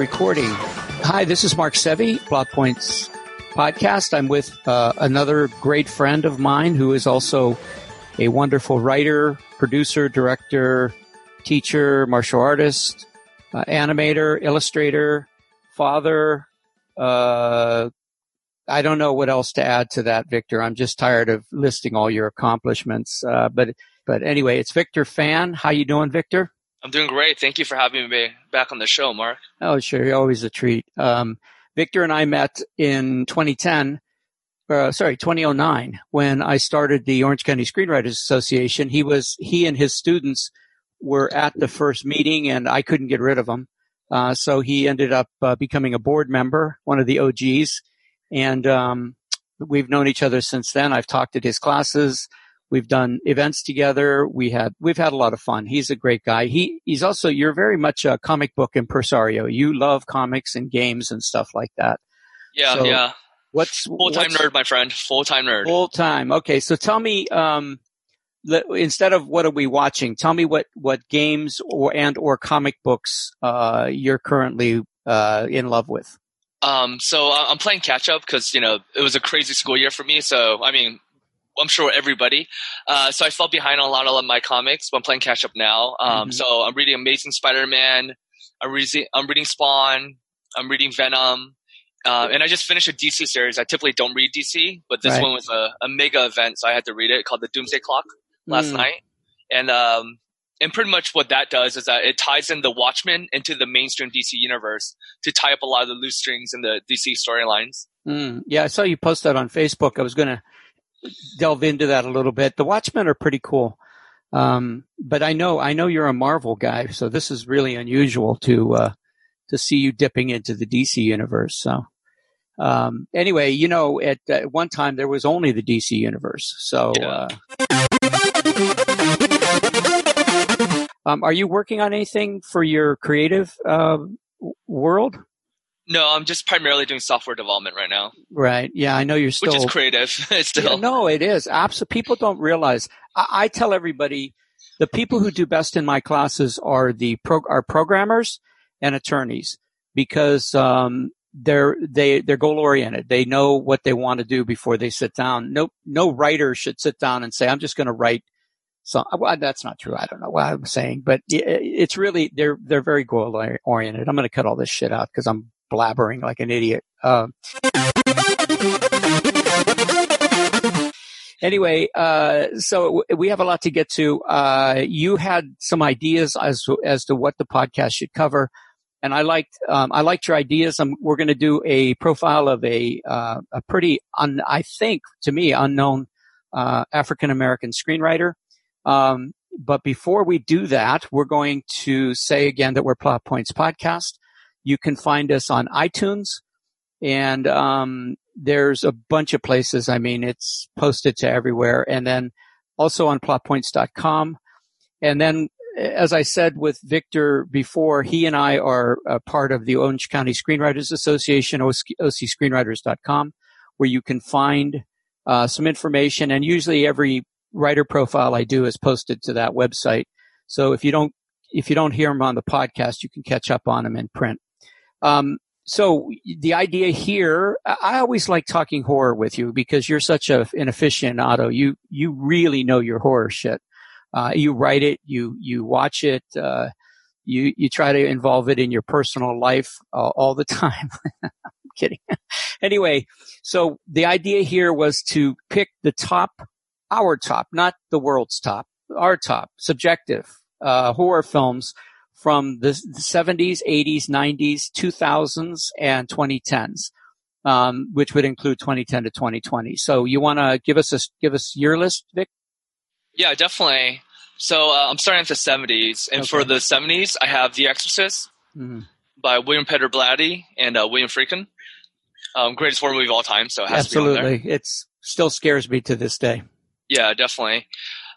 recording. Hi, this is Mark Sevi, Plot Points podcast. I'm with uh, another great friend of mine who is also a wonderful writer, producer, director, teacher, martial artist, uh, animator, illustrator, father. Uh, I don't know what else to add to that, Victor. I'm just tired of listing all your accomplishments. Uh, but but anyway, it's Victor Phan. How you doing, Victor? I'm doing great. Thank you for having me back on the show, Mark. Oh, sure. You're always a treat. Um, Victor and I met in 2010, uh, sorry, 2009, when I started the Orange County Screenwriters Association. He was, he and his students were at the first meeting and I couldn't get rid of him. Uh, so he ended up uh, becoming a board member, one of the OGs. And, um, we've known each other since then. I've talked at his classes. We've done events together. We had, we've had a lot of fun. He's a great guy. He, he's also, you're very much a comic book impresario. You love comics and games and stuff like that. Yeah, so yeah. What's full time nerd, my friend? Full time nerd. Full time. Okay, so tell me, um, instead of what are we watching, tell me what what games or and or comic books uh, you're currently uh, in love with. Um, so I'm playing catch up because you know it was a crazy school year for me. So I mean, I'm sure everybody. Uh, so I fell behind on a lot of my comics, but I'm playing catch up now. Um, mm-hmm. So I'm reading Amazing Spider-Man. I'm reading, I'm reading Spawn. I'm reading Venom. Uh, and I just finished a DC series. I typically don't read DC, but this right. one was a, a, mega event, so I had to read it called the Doomsday Clock last mm. night. And um, and pretty much what that does is that it ties in the Watchmen into the mainstream DC universe to tie up a lot of the loose strings in the DC storylines. Mm. Yeah, I saw you post that on Facebook. I was going to delve into that a little bit. The Watchmen are pretty cool. Um, but I know, I know you're a Marvel guy, so this is really unusual to, uh, to see you dipping into the DC universe. So, um, anyway, you know, at, at, one time there was only the DC universe. So, yeah. uh, um, are you working on anything for your creative, uh, world? No, I'm just primarily doing software development right now. Right. Yeah, I know you're still. Which is creative. still. Yeah, no, it is. Absolutely. People don't realize. I, I, tell everybody the people who do best in my classes are the pro, are programmers and attorneys because um, they're they they're goal oriented. They know what they want to do before they sit down. No no writer should sit down and say, "I'm just going to write." So well, that's not true. I don't know what I'm saying, but it's really they're they're very goal oriented. I'm going to cut all this shit out because I'm blabbering like an idiot. Uh, anyway, uh, so we have a lot to get to. Uh, you had some ideas as as to what the podcast should cover, and I liked um, I liked your ideas. Um, we're going to do a profile of a uh, a pretty, un, I think, to me, unknown uh, African American screenwriter. Um, but before we do that, we're going to say again that we're Plot Points Podcast. You can find us on iTunes and, um, there's a bunch of places. I mean, it's posted to everywhere and then also on plotpoints.com. And then, as I said with Victor before, he and I are part of the Orange County Screenwriters Association, ocscreenwriters.com, where you can find uh, some information. And usually every writer profile I do is posted to that website. So if you don't if you don't hear them on the podcast, you can catch up on them in print. Um, so the idea here, I always like talking horror with you because you're such a, an aficionado. You, you really know your horror shit. Uh, you write it, you, you watch it, uh, you, you try to involve it in your personal life uh, all the time. I'm kidding. anyway, so the idea here was to pick the top, our top, not the world's top, our top, subjective, uh, horror films from the 70s, 80s, 90s, 2000s, and 2010s, um, which would include 2010 to 2020. So you want to give us a give us your list, Vic? Yeah, definitely. So uh, I'm starting at the 70s, and okay. for the 70s, I have The Exorcist mm-hmm. by William Peter Blatty and uh, William Friedkin. Um, greatest horror movie of all time, so it absolutely, it still scares me to this day. Yeah, definitely.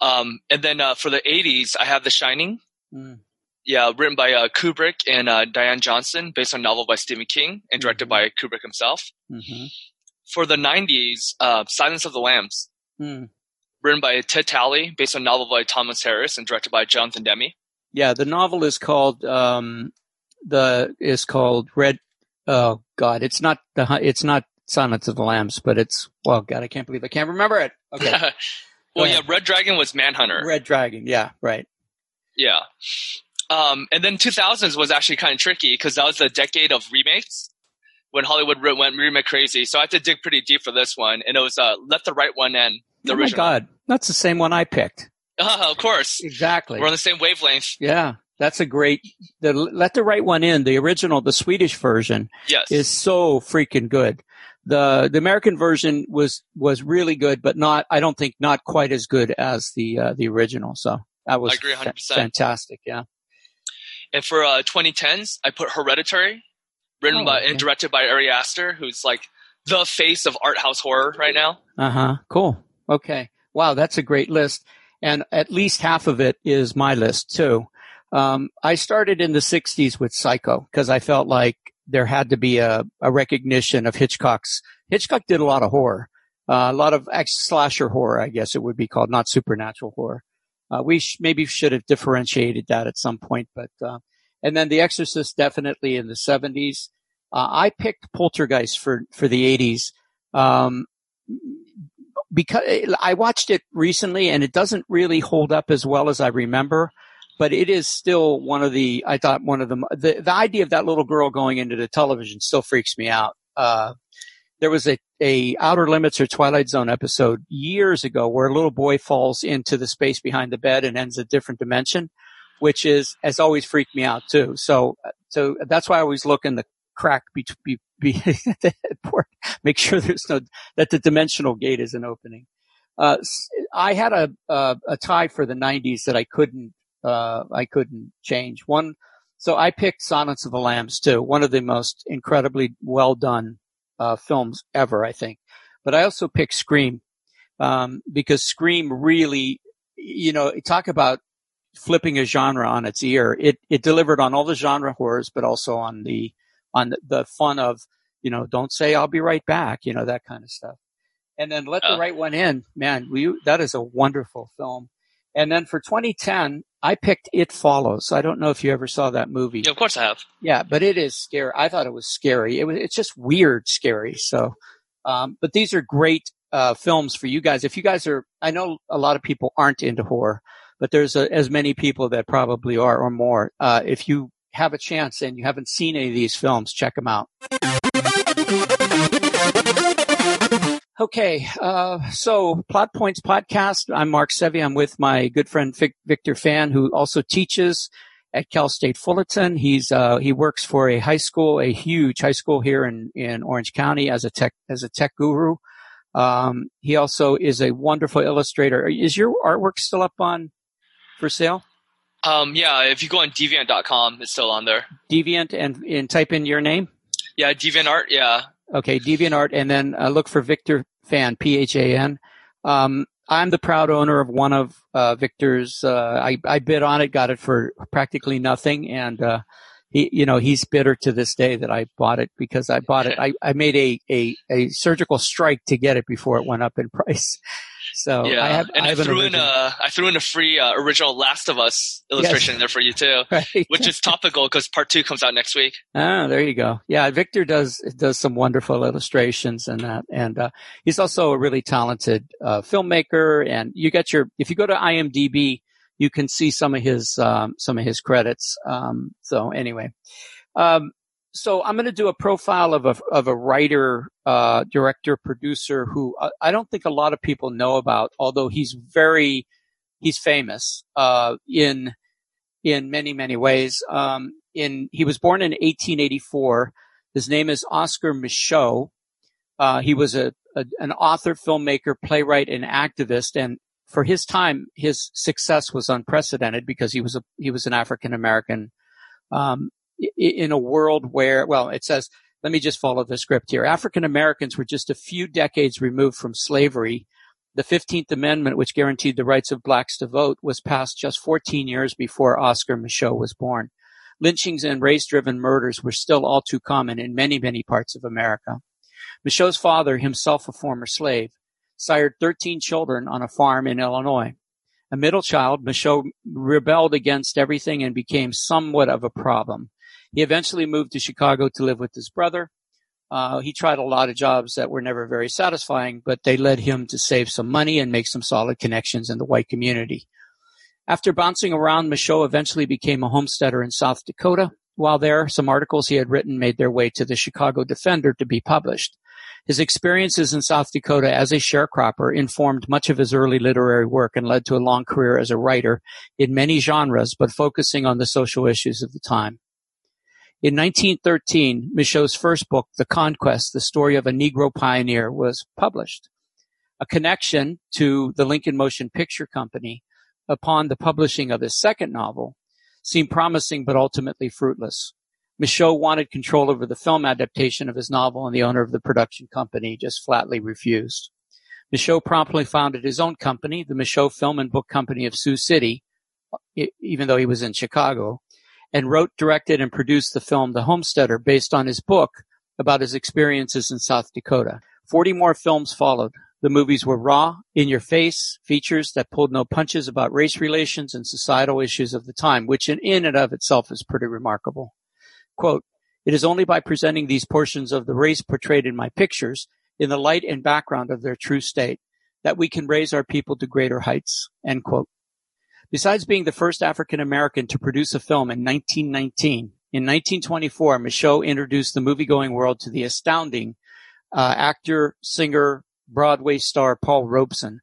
Um, and then uh, for the 80s, I have The Shining. Mm. Yeah, written by uh, Kubrick and uh, Diane Johnson, based on a novel by Stephen King and directed mm-hmm. by Kubrick himself. Mm-hmm. For the 90s, uh, Silence of the Lambs, mm. written by Ted Tally, based on a novel by Thomas Harris and directed by Jonathan Demme. Yeah, the novel is called um, the is called Red. Oh God, it's not the it's not Silence of the Lambs, but it's well, God, I can't believe I can't remember it. Okay. well, yeah, Red Dragon was Manhunter. Red Dragon, yeah, right. Yeah. Um, and then 2000s was actually kind of tricky because that was the decade of remakes when Hollywood went remake crazy. So I had to dig pretty deep for this one, and it was uh, Let the Right One In. The oh original. my God, that's the same one I picked. Uh, of course, exactly. We're on the same wavelength. Yeah, that's a great. The Let the Right One In, the original, the Swedish version, yes. is so freaking good. The the American version was was really good, but not. I don't think not quite as good as the uh, the original. So that was I agree 100%. fantastic. Yeah. And for uh, 2010s, I put Hereditary, written Oh, by okay. and directed by Ari Aster, who's like the face of art house horror right now. Uh huh. Cool. Okay. Wow, that's a great list, and at least half of it is my list too. Um, I started in the '60s with Psycho because I felt like there had to be a, a recognition of Hitchcock's. Hitchcock did a lot of horror, uh, a lot of ex slasher horror, I guess it would be called, not supernatural horror. Uh, we sh- maybe should have differentiated that at some point, but uh, and then The Exorcist definitely in the '70s. Uh, I picked Poltergeist for for the '80s. Um, because I watched it recently and it doesn't really hold up as well as I remember, but it is still one of the, I thought one of the, the, the idea of that little girl going into the television still freaks me out. Uh, there was a, a Outer Limits or Twilight Zone episode years ago where a little boy falls into the space behind the bed and ends a different dimension, which is, has always freaked me out too. So, so that's why I always look in the crack be, be, be the headboard, make sure there's no, that the dimensional gate isn't opening. Uh, I had a, a, a tie for the 90s that I couldn't, uh, I couldn't change. One, so I picked Silence of the Lambs too, one of the most incredibly well done, uh, films ever, I think. But I also picked Scream, um, because Scream really, you know, talk about flipping a genre on its ear. It, it delivered on all the genre horrors, but also on the, on the, the fun of, you know, don't say I'll be right back, you know, that kind of stuff. And then let Oh. the right one in, man, we, that is a wonderful film. And then for 2010, I picked It Follows. I don't know if you ever saw that movie. Yeah, of course I have. Yeah, but it is scary. I thought it was scary. It was, it's just weird scary. So, um, but these are great, uh, films for you guys. If you guys are, I know a lot of people aren't into horror, but there's a, as many people that probably are or more. Uh, if you have a chance and you haven't seen any of these films, check them out. Okay, uh, so Plot Points Podcast. I'm Mark Sevi. I'm with my good friend Victor Phan, who also teaches at Cal State Fullerton. He's uh, he works for a high school, a huge high school here in in Orange County as a tech as a tech guru. Um, he also is a wonderful illustrator. Is your artwork still up on for sale? Um, yeah, if you go on deviant.com, it's still on there. Deviant and and type in your name. Yeah, Deviant Art, yeah. Okay, DeviantArt, and then uh, look for Victor Phan, P H A N. Um, I'm the proud owner of one of uh, Victor's. Uh, I, I bid on it, got it for practically nothing, and uh, he, you know, he's bitter to this day that I bought it because I bought it. I, I made a, a a surgical strike to get it before it went up in price. So yeah, I have, and I I, have an threw in a I threw in a free uh, original Last of Us illustration there for you too, right? which is topical because part two comes out next week. Ah, there you go. Yeah, Victor does does some wonderful illustrations and that, and uh, he's also a really talented uh, filmmaker. And you get your if you go to IMDb, you can see some of his um, some of his credits. Um, so anyway, um, so I'm going to do a profile of a of a writer, uh, director, producer who uh, I don't think a lot of people know about, although he's very he's famous uh, in in many many ways. Um, in he was born in 1884. His name is Oscar Micheaux. Uh, he was a, a an author, filmmaker, playwright, and activist, and for his time, his success was unprecedented because he was a he was an African American um, i- in a world where, well, it says, let me just follow the script here. African Americans were just a few decades removed from slavery. The 15th Amendment, which guaranteed the rights of blacks to vote, was passed just 14 years before Oscar Micheaux was born. Lynchings and race-driven murders were still all too common in many, many parts of America. Micheaux's father, himself a former slave, sired 13 children on a farm in Illinois. A middle child, Micheaux rebelled against everything and became somewhat of a problem. He eventually moved to Chicago to live with his brother. Uh, he tried a lot of jobs that were never very satisfying, but they led him to save some money and make some solid connections in the white community. After bouncing around, Micheaux eventually became a homesteader in South Dakota. While there, some articles he had written made their way to the Chicago Defender to be published. His experiences in South Dakota as a sharecropper informed much of his early literary work and led to a long career as a writer in many genres, but focusing on the social issues of the time. In 1913, Micheaux's first book, The Conquest, the story of a Negro pioneer, was published. A connection to the Lincoln Motion Picture Company upon the publishing of his second novel seemed promising but ultimately fruitless. Micheaux wanted control over the film adaptation of his novel and the owner of the production company just flatly refused. Micheaux promptly founded his own company, the Micheaux Film and Book Company of Sioux City, even though he was in Chicago, and wrote, directed, and produced the film The Homesteader based on his book about his experiences in South Dakota. Forty more films followed. The movies were raw, in your face features that pulled no punches about race relations and societal issues of the time, which in, in and of itself is pretty remarkable. Quote, it is only by presenting these portions of the race portrayed in my pictures in the light and background of their true state that we can raise our people to greater heights. End quote. Besides being the first African American to produce a film in 1919, in 1924, Micheaux introduced the movie-going world to the astounding uh, actor, singer, Broadway star Paul Robeson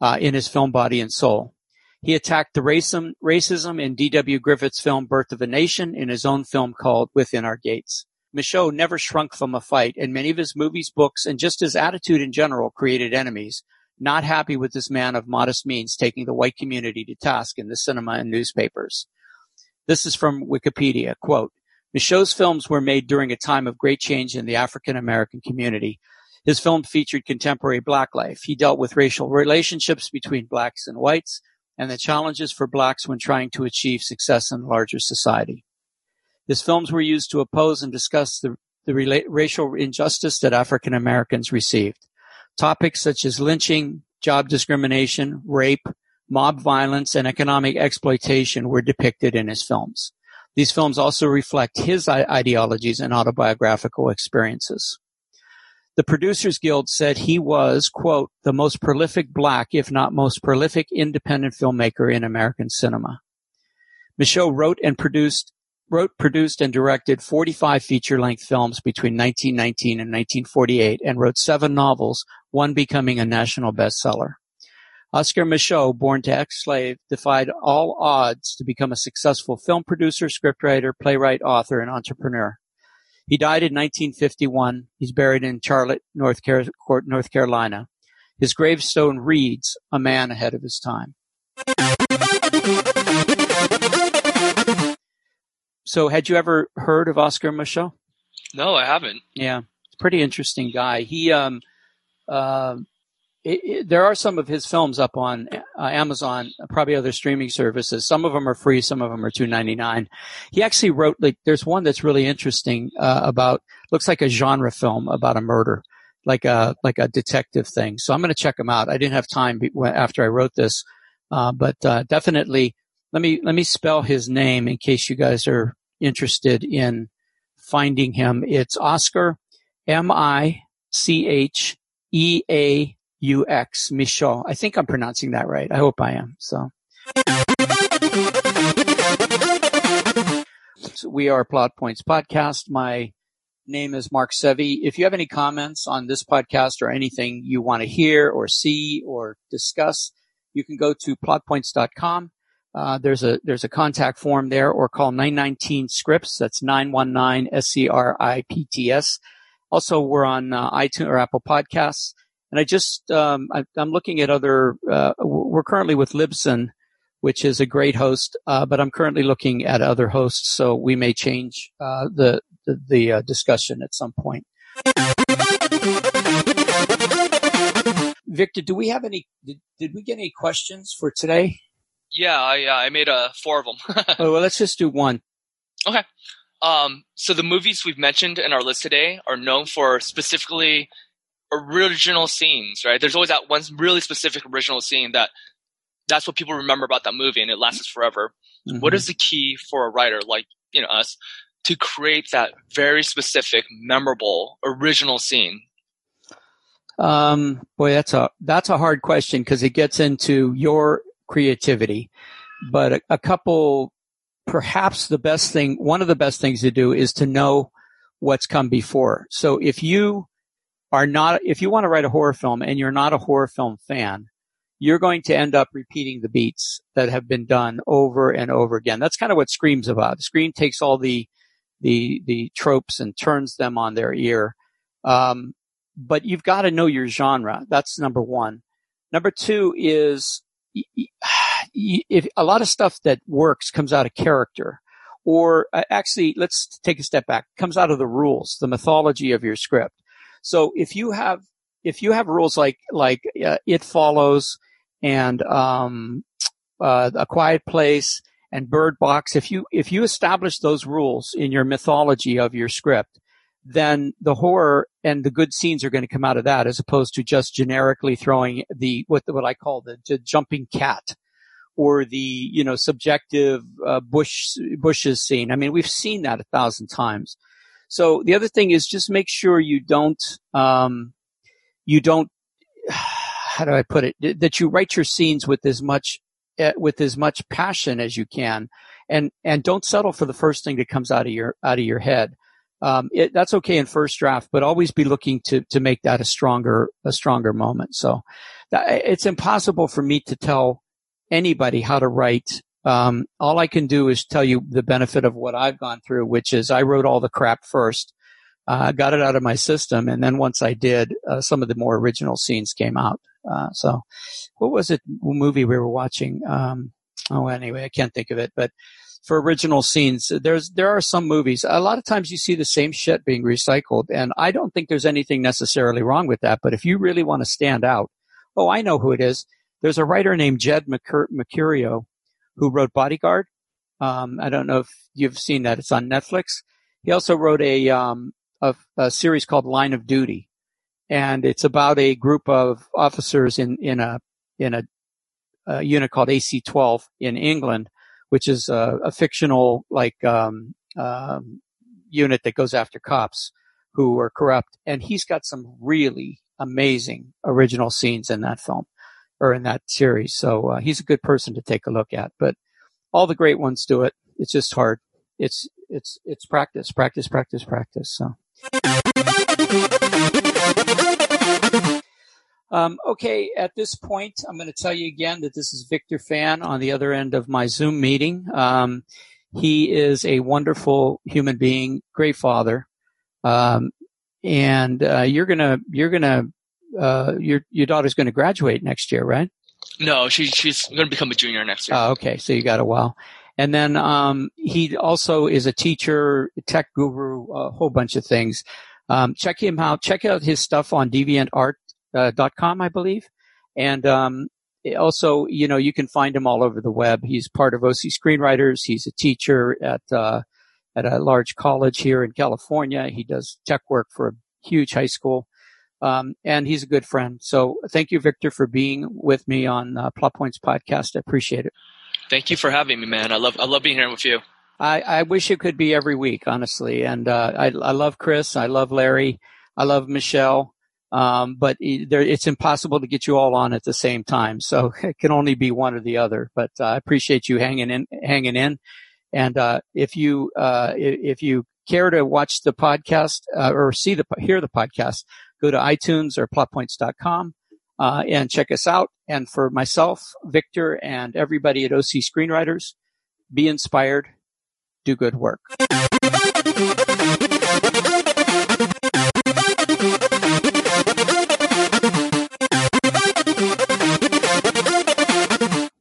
uh, in his film Body and Soul. He attacked the racism, racism in D.W. Griffith's film Birth of a Nation in his own film called Within Our Gates. Micheaux never shrunk from a fight, and many of his movies, books, and just his attitude in general created enemies, not happy with this man of modest means taking the white community to task in the cinema and newspapers. This is from Wikipedia. Quote, Micheaux's films were made during a time of great change in the African American community, his film featured contemporary black life. He dealt with racial relationships between blacks and whites and the challenges for blacks when trying to achieve success in larger society. His films were used to oppose and discuss the, the rela- racial injustice that African Americans received. Topics such as lynching, job discrimination, rape, mob violence, and economic exploitation were depicted in his films. These films also reflect his ideologies and autobiographical experiences. The Producers Guild said he was, quote, the most prolific black, if not most prolific independent filmmaker in American cinema. Micheaux wrote and produced wrote, produced, and directed 45 feature-length films between 1919 and 1948 and wrote seven novels, one becoming a national bestseller. Oscar Micheaux, born to ex-slave, defied all odds to become a successful film producer, scriptwriter, playwright, author, and entrepreneur. He died in 1951. He's buried in Charlotte, North, Car- North Carolina. His gravestone reads, "A man ahead of his time." So, had you ever heard of Oscar Micheaux? No, I haven't. Yeah, pretty interesting guy. He um, uh, it, it, there are some of his films up on uh, Amazon, probably other streaming services. Some of them are free, some of them are two ninety nine. He actually wrote like there's one that's really interesting uh, about looks like a genre film about a murder, like a like a detective thing. So I'm going to check him out. I didn't have time be, after I wrote this, uh, but uh, definitely let me let me spell his name in case you guys are interested in finding him. It's Oscar M I C H E A UX, Micheaux. I think I'm pronouncing that right. I hope I am. So. so we are Plot Points Podcast. My name is Mark Sevi. If you have any comments on this podcast or anything you want to hear or see or discuss, you can go to plotpoints.com. Uh, there's a there's a contact form there, or call 919 Scripts. That's 919 S C R I P T S. Also, we're on uh, iTunes or Apple Podcasts. And I just, um, I, am looking at other, uh, we're currently with Libsyn, which is a great host, uh, but I'm currently looking at other hosts, so we may change uh, the the, the uh, discussion at some point. Victor, do we have any? Did, did we get any questions for today? Yeah, I I made a uh, four of them. oh, well, let's just do one. Okay. Um, so the movies we've mentioned in our list today are known for specifically original scenes, right? There's always that one really specific original scene that that's what people remember about that movie and it lasts forever. Mm-hmm. What is the key for a writer like, you know, us to create that very specific, memorable, original scene? Um, boy, that's a that's a hard question because it gets into your creativity. But a, a couple, perhaps the best thing, one of the best things to do is to know what's come before. So if you are not, if you want to write a horror film and you're not a horror film fan, you're going to end up repeating the beats that have been done over and over again. That's kind of what Scream's about. Scream takes all the the the tropes and turns them on their ear. Um, but you've got to know your genre. That's number one. Number two is if a lot of stuff that works comes out of character or uh, actually let's take a step back comes out of the rules the mythology of your script. So if you have if you have rules like like uh, it follows and um, uh, a quiet place and bird box if you if you establish those rules in your mythology of your script then the horror and the good scenes are going to come out of that as opposed to just generically throwing the what what I call the, the jumping cat or the you know subjective uh, bush bushes scene. I mean, we've seen that a thousand times. So the other thing is just make sure you don't um, you don't how do I put it that you write your scenes with as much uh, with as much passion as you can, and and don't settle for the first thing that comes out of your out of your head. Um, it, that's okay in first draft, but always be looking to to make that a stronger a stronger moment. So that, it's impossible for me to tell anybody how to write. Um, all I can do is tell you the benefit of what I've gone through, which is I wrote all the crap first, uh, got it out of my system, and then once I did, uh, some of the more original scenes came out. Uh, so, what was it movie we were watching? Um, oh, anyway, I can't think of it, but for original scenes, there's there are some movies. A lot of times you see the same shit being recycled, and I don't think there's anything necessarily wrong with that. But if you really want to stand out, oh, I know who it is. There's a writer named Jed Mercurio who wrote Bodyguard. Um, I don't know if you've seen that. It's on Netflix. He also wrote a, um, a, a series called Line of Duty, and it's about a group of officers in in a in a, a unit called AC-12 in England, which is a, a fictional like um, um, unit that goes after cops who are corrupt. And he's got some really amazing original scenes in that film or in that series. So uh, he's a good person to take a look at. But all the great ones do it. It's just hard. It's it's it's practice, practice, practice, practice. So. Um, okay, at this point, I'm going to tell you again that this is Victor Phan on the other end of my Zoom meeting. Um, he is a wonderful human being, great father, um, and uh, you're gonna you're gonna uh, your your daughter's going to graduate next year, right? No, she, she's going to become a junior next year. Oh, okay. So you got a while. And then um, he also is a teacher, tech guru, a whole bunch of things. Um, check him out. Check out his stuff on uh, I believe. And um, also, you know, you can find him all over the web. He's part of OC Screenwriters. He's a teacher at uh, at a large college here in California. He does tech work for a huge high school. Um, and he's a good friend. So thank you, Victor, for being with me on uh, Plot Points podcast. I appreciate it. Thank you for having me, man. I love I love being here with you. I, I wish it could be every week, honestly. And uh, I, I love Chris. I love Larry. I love Michelle. Um, but it's impossible to get you all on at the same time. So it can only be one or the other. But uh, I appreciate you hanging in, hanging in. And uh, if you uh, if you care to watch the podcast uh, or see the hear the podcast, go to iTunes or plotpoints.com uh, and check us out. And for myself, Victor, and everybody at OC Screenwriters, be inspired, do good work.